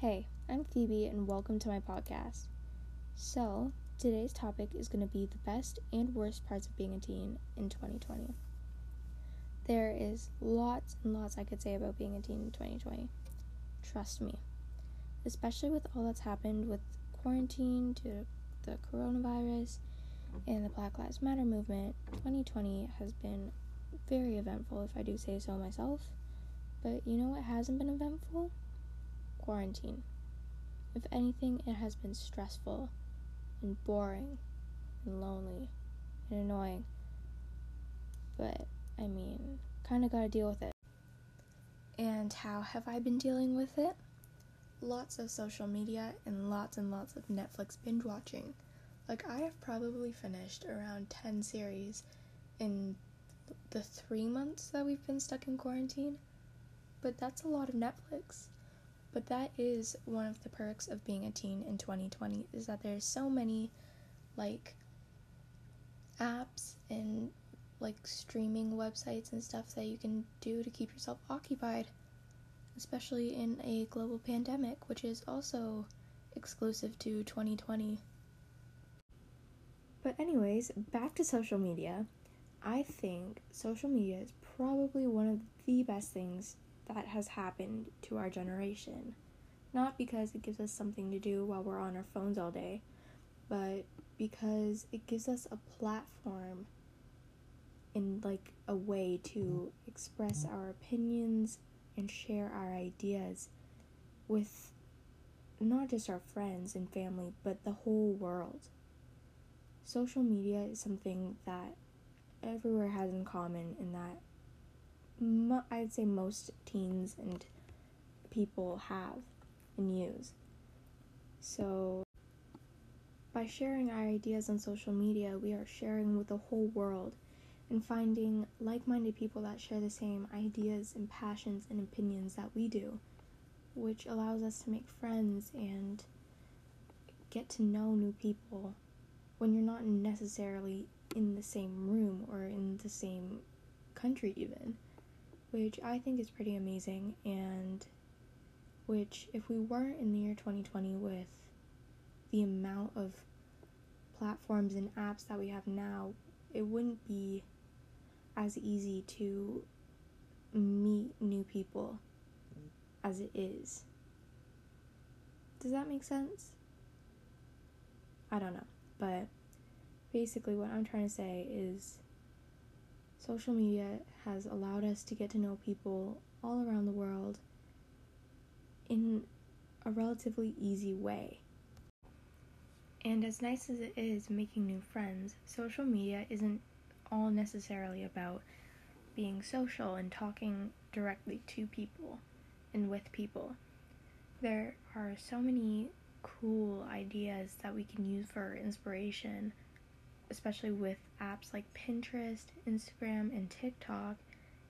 Hey, I'm Phoebe, and welcome to my podcast. So, today's topic is going to be the best and worst parts of being a teen in 2020. There is lots and lots I could say about being a teen in 2020. Trust me. Especially with all that's happened with quarantine due to the coronavirus and the Black Lives Matter movement, 2020 has been very eventful, if I do say so myself. But you know what hasn't been eventful? Quarantine. If anything, it has been stressful and boring and lonely and annoying. But, I mean, kinda gotta deal with it. And how have I been dealing with it? Lots of social media and lots and lots of Netflix binge watching. Like, I have probably finished around 10 series in the three months that we've been stuck in quarantine. But that's a lot of Netflix. But that is one of the perks of being a teen in 2020 is that there's so many like apps and like streaming websites and stuff that you can do to keep yourself occupied, especially in a global pandemic, which is also exclusive to 2020. But, anyways, back to social media. I think social media is probably one of the best things that has happened to our generation. Not because it gives us something to do while we're on our phones all day, but because it gives us a platform in like a way to express our opinions and share our ideas with not just our friends and family, but the whole world. Social media is something that everywhere has in common in that mo- I'd say most teens and people have and use. So, by sharing our ideas on social media, we are sharing with the whole world and finding like minded people that share the same ideas and passions and opinions that we do, which allows us to make friends and get to know new people when you're not necessarily in the same room or in the same country, even which I think is pretty amazing, and which, if we weren't in the year 2020 with the amount of platforms and apps that we have now, it wouldn't be as easy to meet new people as it is. Does that make sense? I don't know, but basically, what I'm trying to say is social media has allowed us to get to know people all around the world in a relatively easy way. And as nice as it is making new friends, social media isn't all necessarily about being social and talking directly to people and with people. There are so many cool ideas that we can use for inspiration especially with apps like Pinterest, Instagram, and TikTok,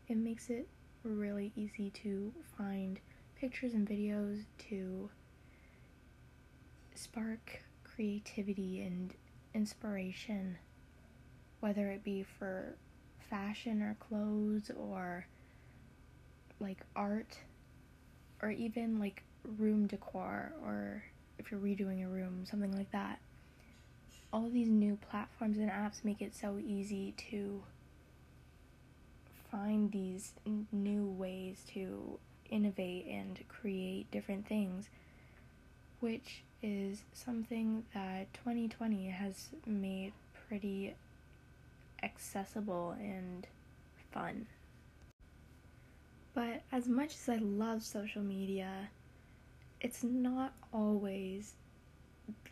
it makes it really easy to find pictures and videos to spark creativity and inspiration, whether it be for fashion or clothes or like art or even like room decor or if you're redoing a room, something like that all these new platforms and apps make it so easy to find these n- new ways to innovate and create different things, which is something that 2020 has made pretty accessible and fun. But as much as I love social media, it's not always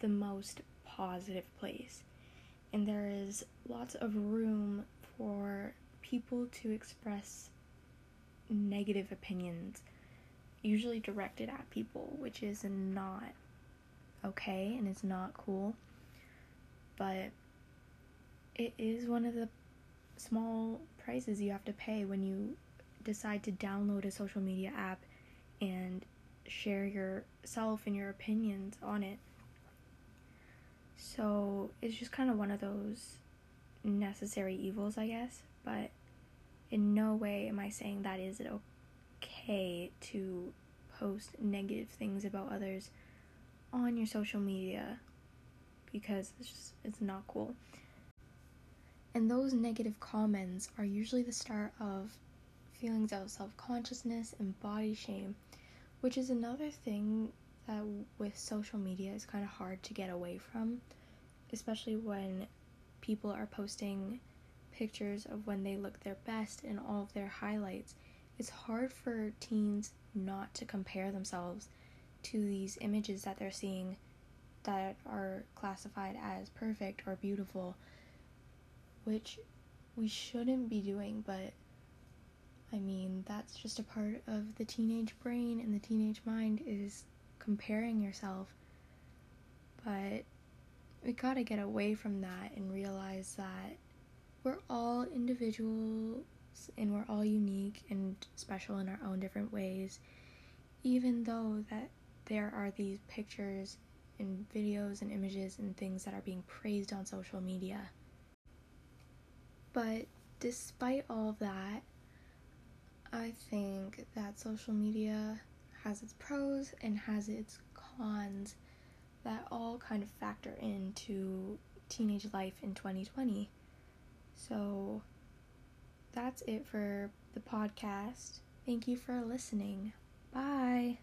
the most positive place. And there is lots of room for people to express negative opinions, usually directed at people, which is not okay and it's not cool. But it is one of the small prices you have to pay when you decide to download a social media app and share yourself and your opinions on it. So it's just kind of one of those necessary evils, I guess. But in no way am I saying that is it okay to post negative things about others on your social media because it's just it's not cool. And those negative comments are usually the start of feelings of self-consciousness and body shame, which is another thing that with social media is kind of hard to get away from, especially when people are posting pictures of when they look their best and all of their highlights. It's hard for teens not to compare themselves to these images that they're seeing that are classified as perfect or beautiful, which we shouldn't be doing, but I mean, that's just a part of the teenage brain and the teenage mind is comparing yourself. But we gotta get away from that and realize that we're all individuals and we're all unique and special in our own different ways even though that there are these pictures and videos and images and things that are being praised on social media but despite all of that i think that social media has its pros and has its cons that all kind of factor into teenage life in 2020 so that's it for the podcast. Thank you for listening. Bye.